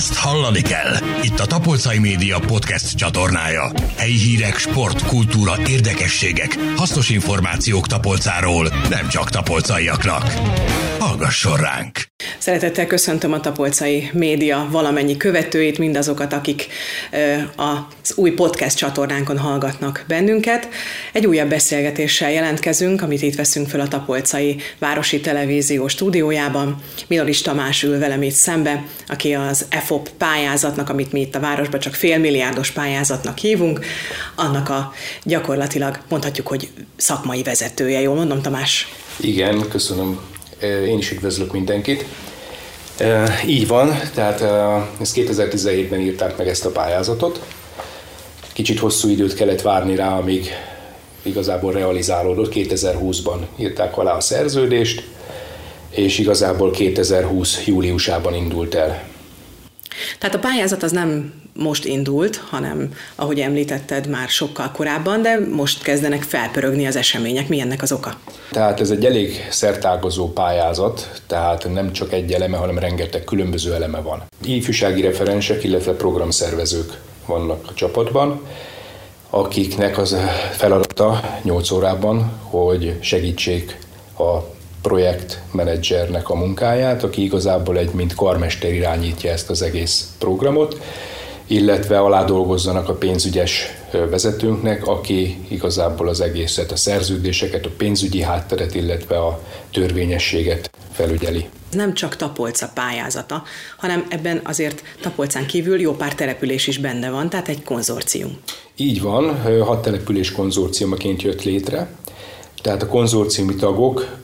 Ezt hallani kell. Itt a Tapolcai Média podcast csatornája. Helyi hírek, sport, kultúra, érdekességek, hasznos információk Tapolcáról, nem csak tapolcaiaknak. Hallgasson ránk! Szeretettel köszöntöm a Tapolcai Média valamennyi követőit, mindazokat, akik az új podcast csatornánkon hallgatnak bennünket. Egy újabb beszélgetéssel jelentkezünk, amit itt veszünk fel a Tapolcai Városi Televízió stúdiójában. Minoris Tamás ül velem itt szembe, aki az EFOP pályázatnak, amit mi itt a városban csak félmilliárdos pályázatnak hívunk, annak a gyakorlatilag mondhatjuk, hogy szakmai vezetője. Jól mondom, Tamás? Igen, köszönöm. Én is üdvözlök mindenkit. Így van, tehát ezt 2017-ben írták meg ezt a pályázatot. Kicsit hosszú időt kellett várni rá, amíg igazából realizálódott. 2020-ban írták alá a szerződést, és igazából 2020 júliusában indult el. Tehát a pályázat az nem most indult, hanem, ahogy említetted, már sokkal korábban, de most kezdenek felpörögni az események. Mi ennek az oka? Tehát ez egy elég szertágozó pályázat, tehát nem csak egy eleme, hanem rengeteg különböző eleme van. Ifjúsági referensek, illetve programszervezők vannak a csapatban, akiknek az feladata 8 órában, hogy segítsék a projektmenedzsernek a munkáját, aki igazából egy mint karmester irányítja ezt az egész programot, illetve alá dolgozzanak a pénzügyes vezetőnknek, aki igazából az egészet, a szerződéseket, a pénzügyi hátteret, illetve a törvényességet felügyeli. Nem csak Tapolca pályázata, hanem ebben azért Tapolcán kívül jó pár település is benne van, tehát egy konzorcium. Így van, hat település konzorciumaként jött létre, tehát a konzorciumi tagok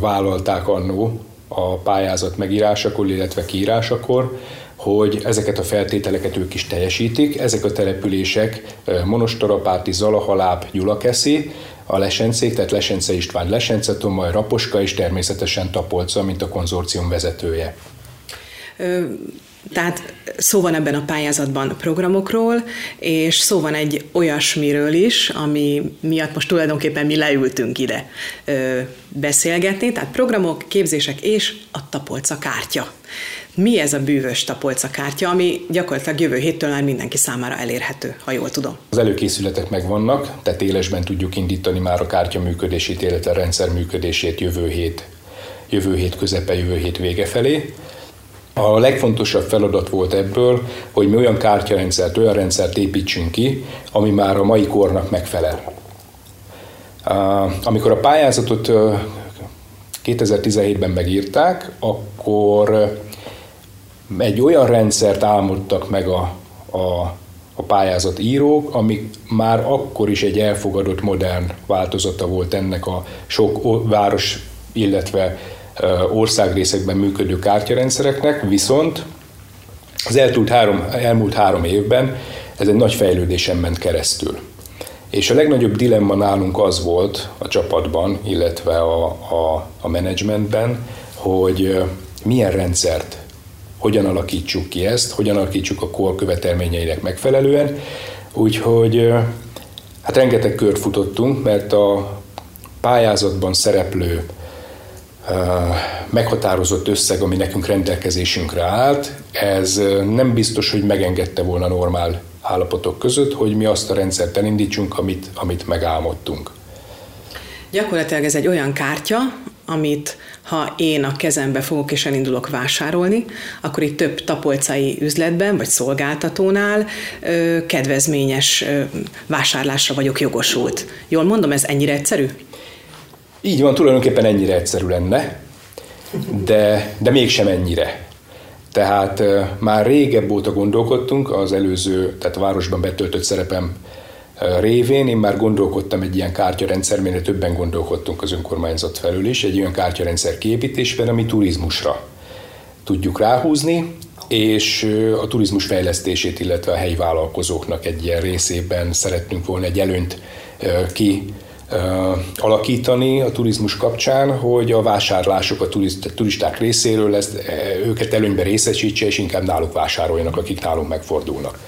vállalták annó a pályázat megírásakor, illetve kiírásakor, hogy ezeket a feltételeket ők is teljesítik. Ezek a települések Monostorapáti, Zalahaláb, Gyulakeszi, a Lesencék, tehát Lesence István, Lesence Tomaj, Raposka és természetesen Tapolca, mint a konzorcium vezetője. Tehát szó van ebben a pályázatban programokról, és szó van egy olyasmiről is, ami miatt most tulajdonképpen mi leültünk ide ö, beszélgetni, tehát programok, képzések és a tapolca kártya. Mi ez a bűvös tapolca kártya, ami gyakorlatilag jövő héttől már mindenki számára elérhető, ha jól tudom? Az előkészületek megvannak, tehát élesben tudjuk indítani már a kártya működését, illetve a rendszer működését jövő hét, jövő hét közepe, jövő hét vége felé. A legfontosabb feladat volt ebből, hogy mi olyan kártyarendszert, olyan rendszert építsünk ki, ami már a mai kornak megfelel. Amikor a pályázatot 2017-ben megírták, akkor egy olyan rendszert álmodtak meg a, a, a pályázat írók, ami már akkor is egy elfogadott modern változata volt ennek a sok város, illetve országrészekben működő kártyarendszereknek, viszont az elmúlt három, elmúlt három évben ez egy nagy fejlődésen ment keresztül. És a legnagyobb dilemma nálunk az volt a csapatban, illetve a, a, a menedzsmentben, hogy milyen rendszert, hogyan alakítsuk ki ezt, hogyan alakítsuk a kor követelményeinek megfelelően. Úgyhogy hát rengeteg kört futottunk, mert a pályázatban szereplő meghatározott összeg, ami nekünk rendelkezésünkre állt, ez nem biztos, hogy megengedte volna normál állapotok között, hogy mi azt a rendszert elindítsunk, amit, amit megálmodtunk. Gyakorlatilag ez egy olyan kártya, amit ha én a kezembe fogok és elindulok vásárolni, akkor itt több tapolcai üzletben vagy szolgáltatónál ö, kedvezményes ö, vásárlásra vagyok jogosult. Jól mondom, ez ennyire egyszerű? Így van, tulajdonképpen ennyire egyszerű lenne, de, de mégsem ennyire. Tehát már régebb óta gondolkodtunk az előző, tehát a városban betöltött szerepem révén, én már gondolkodtam egy ilyen kártyarendszer, mire többen gondolkodtunk az önkormányzat felül is, egy olyan kártyarendszer kiépítésben, ami turizmusra tudjuk ráhúzni, és a turizmus fejlesztését, illetve a helyi vállalkozóknak egy ilyen részében szeretnünk volna egy előnyt ki alakítani a turizmus kapcsán, hogy a vásárlások a turisták részéről ezt, őket előnybe részesítse, és inkább náluk vásároljanak, akik nálunk megfordulnak.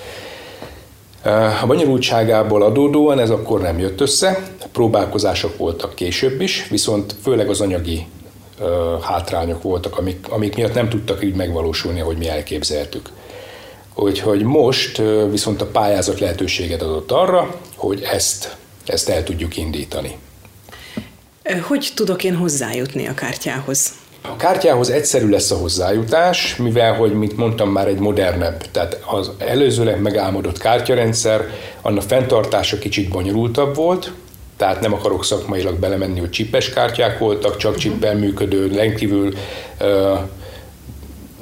A bonyolultságából adódóan ez akkor nem jött össze, próbálkozások voltak később is, viszont főleg az anyagi hátrányok voltak, amik, amik miatt nem tudtak így megvalósulni, ahogy mi elképzeltük. Úgyhogy most viszont a pályázat lehetőséget adott arra, hogy ezt, ezt el tudjuk indítani. Hogy tudok én hozzájutni a kártyához? A kártyához egyszerű lesz a hozzájutás, mivel, hogy mint mondtam, már egy modernebb, tehát az előzőleg megálmodott kártyarendszer, annak fenntartása kicsit bonyolultabb volt, tehát nem akarok szakmailag belemenni, hogy csipes kártyák voltak, csak csippel működő, rendkívül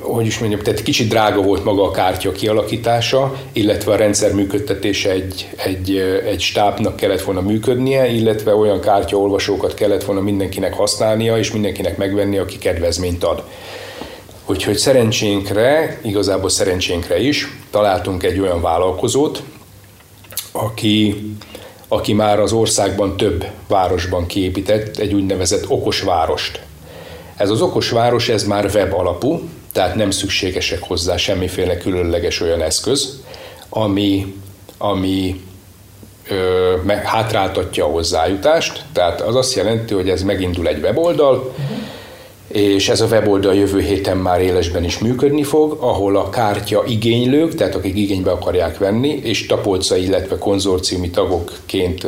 hogy is mondjam, tehát kicsit drága volt maga a kártya kialakítása, illetve a rendszer működtetése egy, egy, egy stábnak kellett volna működnie, illetve olyan kártyaolvasókat kellett volna mindenkinek használnia, és mindenkinek megvenni, aki kedvezményt ad. Úgyhogy szerencsénkre, igazából szerencsénkre is találtunk egy olyan vállalkozót, aki, aki már az országban több városban kiépített egy úgynevezett okos várost. Ez az okos város, ez már web alapú, tehát nem szükségesek hozzá semmiféle különleges olyan eszköz, ami, ami ö, hátráltatja a hozzájutást, tehát az azt jelenti, hogy ez megindul egy weboldal, és ez a weboldal jövő héten már élesben is működni fog, ahol a kártya igénylők, tehát akik igénybe akarják venni, és tapolca, illetve konzorciumi tagokként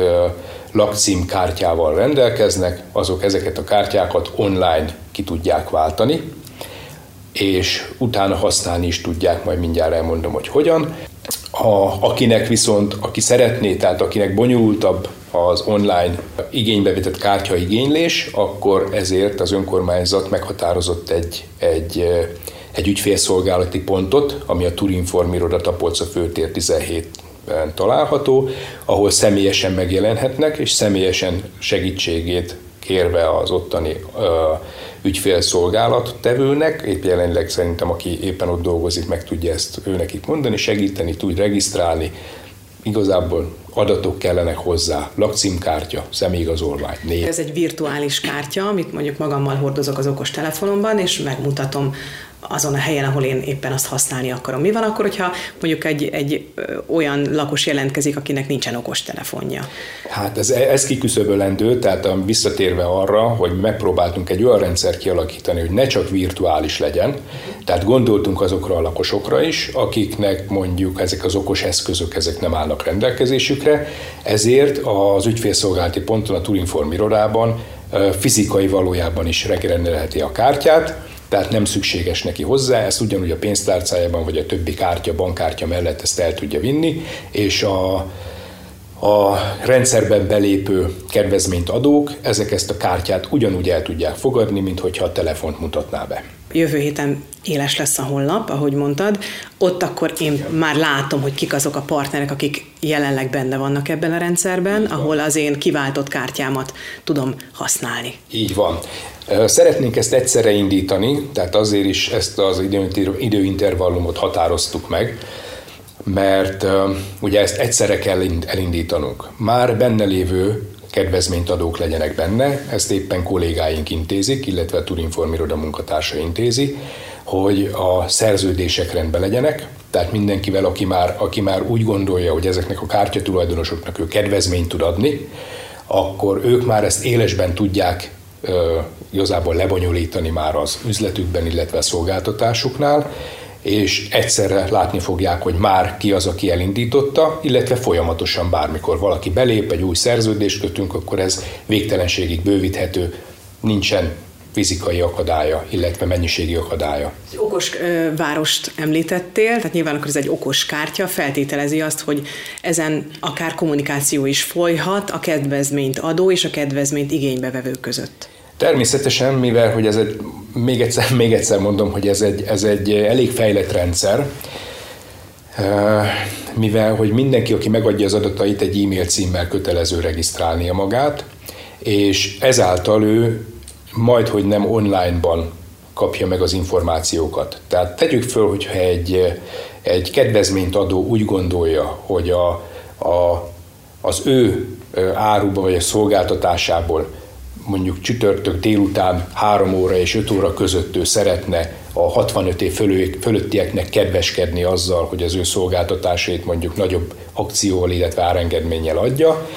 lakcím kártyával rendelkeznek, azok ezeket a kártyákat online ki tudják váltani, és utána használni is tudják, majd mindjárt elmondom, hogy hogyan. A, akinek viszont, aki szeretné, tehát akinek bonyolultabb az online igénybe kártya igénylés, akkor ezért az önkormányzat meghatározott egy, egy, egy ügyfélszolgálati pontot, ami a Turinform iroda Tapolca főtér 17 található, ahol személyesen megjelenhetnek, és személyesen segítségét kérve az ottani ügyfélszolgálat tevőnek, épp jelenleg szerintem aki éppen ott dolgozik, meg tudja ezt ő nekik mondani, segíteni, tud regisztrálni, igazából adatok kellenek hozzá, lakcímkártya, személyigazolvány, név. Ez egy virtuális kártya, amit mondjuk magammal hordozok az okos telefonomban, és megmutatom azon a helyen, ahol én éppen azt használni akarom. Mi van akkor, hogyha mondjuk egy, egy olyan lakos jelentkezik, akinek nincsen okos telefonja? Hát ez, ez kiküszöbölendő, tehát visszatérve arra, hogy megpróbáltunk egy olyan rendszer kialakítani, hogy ne csak virtuális legyen, tehát gondoltunk azokra a lakosokra is, akiknek mondjuk ezek az okos eszközök ezek nem állnak rendelkezésükre, ezért az ügyfélszolgálati ponton a Turinform irodában fizikai valójában is megrendelheti a kártyát, tehát nem szükséges neki hozzá, ezt ugyanúgy a pénztárcájában vagy a többi kártya, bankkártya mellett ezt el tudja vinni, és a, a rendszerben belépő kedvezményt adók, ezek ezt a kártyát ugyanúgy el tudják fogadni, mint hogyha a telefont mutatná be. Jövő héten éles lesz a honlap, ahogy mondtad, ott akkor én már látom, hogy kik azok a partnerek, akik jelenleg benne vannak ebben a rendszerben, ahol az én kiváltott kártyámat tudom használni. Így van. Szeretnénk ezt egyszerre indítani, tehát azért is ezt az időintervallumot határoztuk meg, mert ugye ezt egyszerre kell elindítanunk. Már benne lévő kedvezménytadók legyenek benne, ezt éppen kollégáink intézik, illetve a Turinform munkatársa intézi, hogy a szerződések rendben legyenek, tehát mindenkivel, aki már, aki már úgy gondolja, hogy ezeknek a kártya tulajdonosoknak ő kedvezményt tud adni, akkor ők már ezt élesben tudják igazából lebonyolítani már az üzletükben, illetve a szolgáltatásuknál, és egyszerre látni fogják, hogy már ki az, aki elindította, illetve folyamatosan bármikor valaki belép, egy új szerződést kötünk, akkor ez végtelenségig bővíthető, nincsen fizikai akadálya, illetve mennyiségi akadálya. Egy okos ö, várost említettél, tehát nyilván akkor ez egy okos kártya, feltételezi azt, hogy ezen akár kommunikáció is folyhat a kedvezményt adó és a kedvezményt igénybevevő között. Természetesen, mivel hogy ez egy, még egyszer, még egyszer mondom, hogy ez egy, ez egy elég fejlett rendszer, mivel hogy mindenki, aki megadja az adatait, egy e-mail címmel kötelező regisztrálnia magát, és ezáltal ő majd, hogy nem online-ban kapja meg az információkat. Tehát tegyük föl, hogyha egy, egy kedvezményt adó úgy gondolja, hogy a, a, az ő áruba vagy a szolgáltatásából mondjuk csütörtök délután 3 óra és 5 óra között ő szeretne a 65 év fölöttieknek kedveskedni azzal, hogy az ő szolgáltatásait mondjuk nagyobb akcióval, illetve árengedménnyel adja,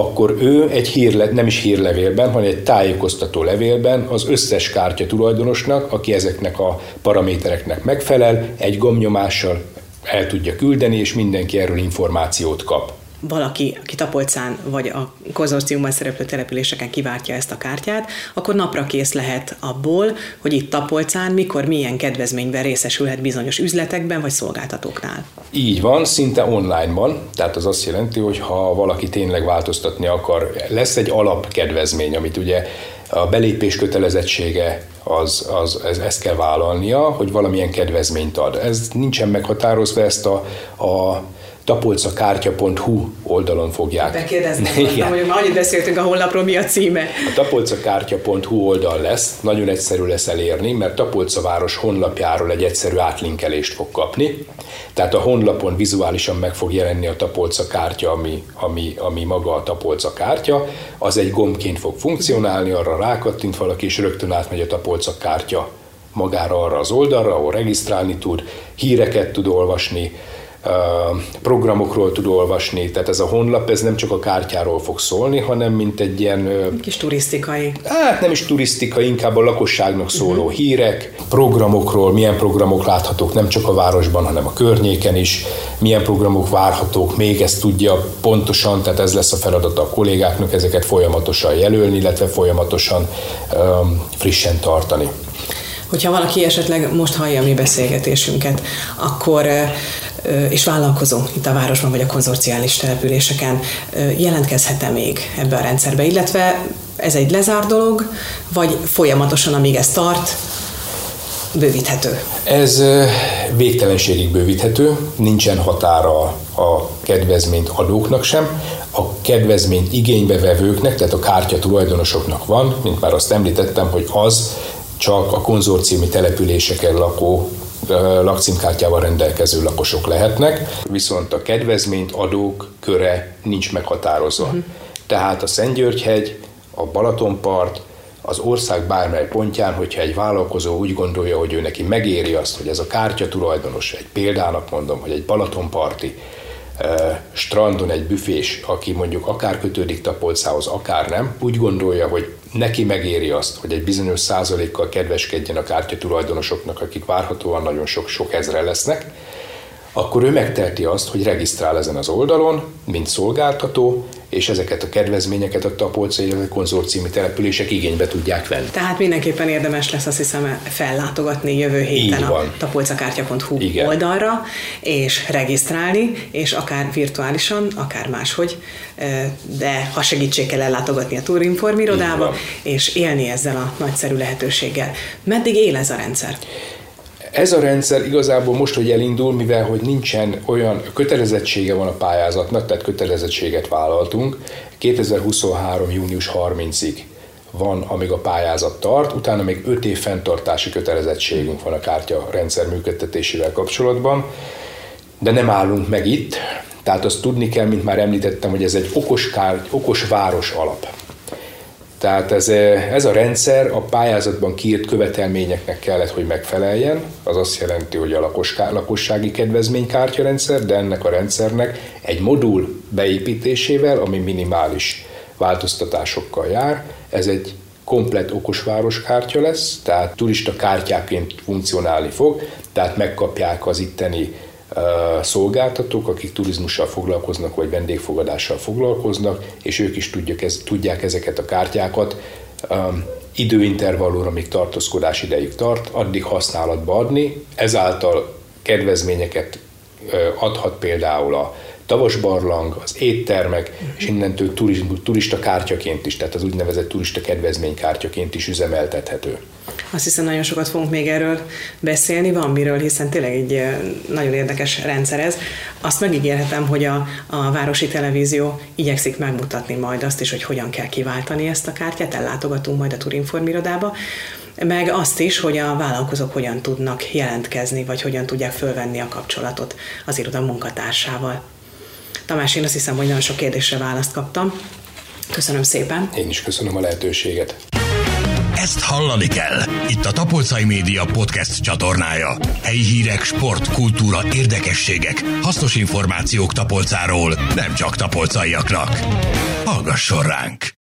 akkor ő egy hírle, nem is hírlevélben, hanem egy tájékoztató levélben az összes kártya tulajdonosnak, aki ezeknek a paramétereknek megfelel, egy gomnyomással el tudja küldeni, és mindenki erről információt kap valaki, aki Tapolcán vagy a konzorciumban szereplő településeken kiváltja ezt a kártyát, akkor napra kész lehet abból, hogy itt Tapolcán mikor milyen kedvezményben részesülhet bizonyos üzletekben vagy szolgáltatóknál. Így van, szinte online van, tehát az azt jelenti, hogy ha valaki tényleg változtatni akar, lesz egy alapkedvezmény, amit ugye a belépés kötelezettsége az, az, ez, ezt kell vállalnia, hogy valamilyen kedvezményt ad. Ez nincsen meghatározva, ezt a, a tapolcakártya.hu oldalon fogják. Bekérdezni hogy már annyit beszéltünk a honlapról, mi a címe. A tapolcakártya.hu oldal lesz, nagyon egyszerű lesz elérni, mert Tapolca város honlapjáról egy egyszerű átlinkelést fog kapni. Tehát a honlapon vizuálisan meg fog jelenni a Tapolca kártya, ami, ami, ami maga a Tapolca kártya. Az egy gombként fog funkcionálni, arra rákattint valaki, és rögtön átmegy a Tapolca kártya magára arra az oldalra, ahol regisztrálni tud, híreket tud olvasni, programokról tud olvasni, tehát ez a honlap ez nem csak a kártyáról fog szólni, hanem mint egy ilyen... Kis turisztikai. Hát nem is turisztikai, inkább a lakosságnak szóló uh-huh. hírek, programokról, milyen programok láthatók nem csak a városban, hanem a környéken is, milyen programok várhatók, még ezt tudja pontosan, tehát ez lesz a feladata a kollégáknak, ezeket folyamatosan jelölni, illetve folyamatosan um, frissen tartani. Hogyha valaki esetleg most hallja a mi beszélgetésünket, akkor és vállalkozó itt a városban vagy a konzorciális településeken jelentkezhet-e még ebbe a rendszerbe, illetve ez egy lezár dolog, vagy folyamatosan, amíg ez tart, bővíthető? Ez végtelenségig bővíthető, nincsen határa a kedvezményt adóknak sem, a kedvezményt igénybevevőknek, tehát a kártya tulajdonosoknak van, mint már azt említettem, hogy az csak a konzorciumi településeken lakó lakcímkártyával rendelkező lakosok lehetnek, viszont a kedvezményt adók köre nincs meghatározva. Uh-huh. Tehát a Szentgyörgyhegy, a Balatonpart, az ország bármely pontján, hogyha egy vállalkozó úgy gondolja, hogy ő neki megéri azt, hogy ez a kártya tulajdonos, egy példának mondom, hogy egy Balatonparti strandon egy büfés, aki mondjuk akár kötődik Tapolcához, akár nem, úgy gondolja, hogy neki megéri azt, hogy egy bizonyos százalékkal kedveskedjen a kártya tulajdonosoknak, akik várhatóan nagyon sok-sok ezre lesznek, akkor ő megteheti azt, hogy regisztrál ezen az oldalon, mint szolgáltató, és ezeket a kedvezményeket a tapolcai, konzorciumi települések igénybe tudják venni. Tehát mindenképpen érdemes lesz azt hiszem fellátogatni jövő héten a tapolcakártya.hu Igen. oldalra, és regisztrálni, és akár virtuálisan, akár máshogy, de ha segítség kell ellátogatni a Turinform irodába, és élni ezzel a nagyszerű lehetőséggel. Meddig él ez a rendszer? Ez a rendszer igazából most, hogy elindul, mivel hogy nincsen olyan kötelezettsége van a pályázatnak, tehát kötelezettséget vállaltunk, 2023. június 30-ig van, amíg a pályázat tart, utána még 5 év fenntartási kötelezettségünk van a kártya rendszer működtetésével kapcsolatban, de nem állunk meg itt, tehát azt tudni kell, mint már említettem, hogy ez egy okos, kár, okos város alap. Tehát ez, eh, ez a rendszer a pályázatban kiírt követelményeknek kellett, hogy megfeleljen. Az azt jelenti, hogy a lakossági kedvezménykártya rendszer, de ennek a rendszernek egy modul beépítésével, ami minimális változtatásokkal jár. Ez egy komplet okosvároskártya lesz, tehát turista kártyáként funkcionálni fog, tehát megkapják az itteni szolgáltatók, akik turizmussal foglalkoznak, vagy vendégfogadással foglalkoznak, és ők is tudják, ez, tudják ezeket a kártyákat. Időintervallóra, amíg tartózkodás idejük tart, addig használatba adni, ezáltal kedvezményeket adhat például a tavasbarlang, az éttermek, és innentől turista kártyaként is, tehát az úgynevezett turista kedvezménykártyaként is üzemeltethető. Azt hiszem, nagyon sokat fogunk még erről beszélni, van miről, hiszen tényleg egy nagyon érdekes rendszer ez. Azt megígérhetem, hogy a, a Városi Televízió igyekszik megmutatni majd azt is, hogy hogyan kell kiváltani ezt a kártyát, ellátogatunk majd a Turinform irodába, meg azt is, hogy a vállalkozók hogyan tudnak jelentkezni, vagy hogyan tudják fölvenni a kapcsolatot az iroda munkatársával. Tamás, én azt hiszem, hogy nagyon sok kérdésre választ kaptam. Köszönöm szépen. Én is köszönöm a lehetőséget. Ezt hallani kell. Itt a Tapolcai Média podcast csatornája. Helyi hírek, sport, kultúra, érdekességek, hasznos információk Tapolcáról, nem csak tapolcaiaknak. Hallgasson ránk!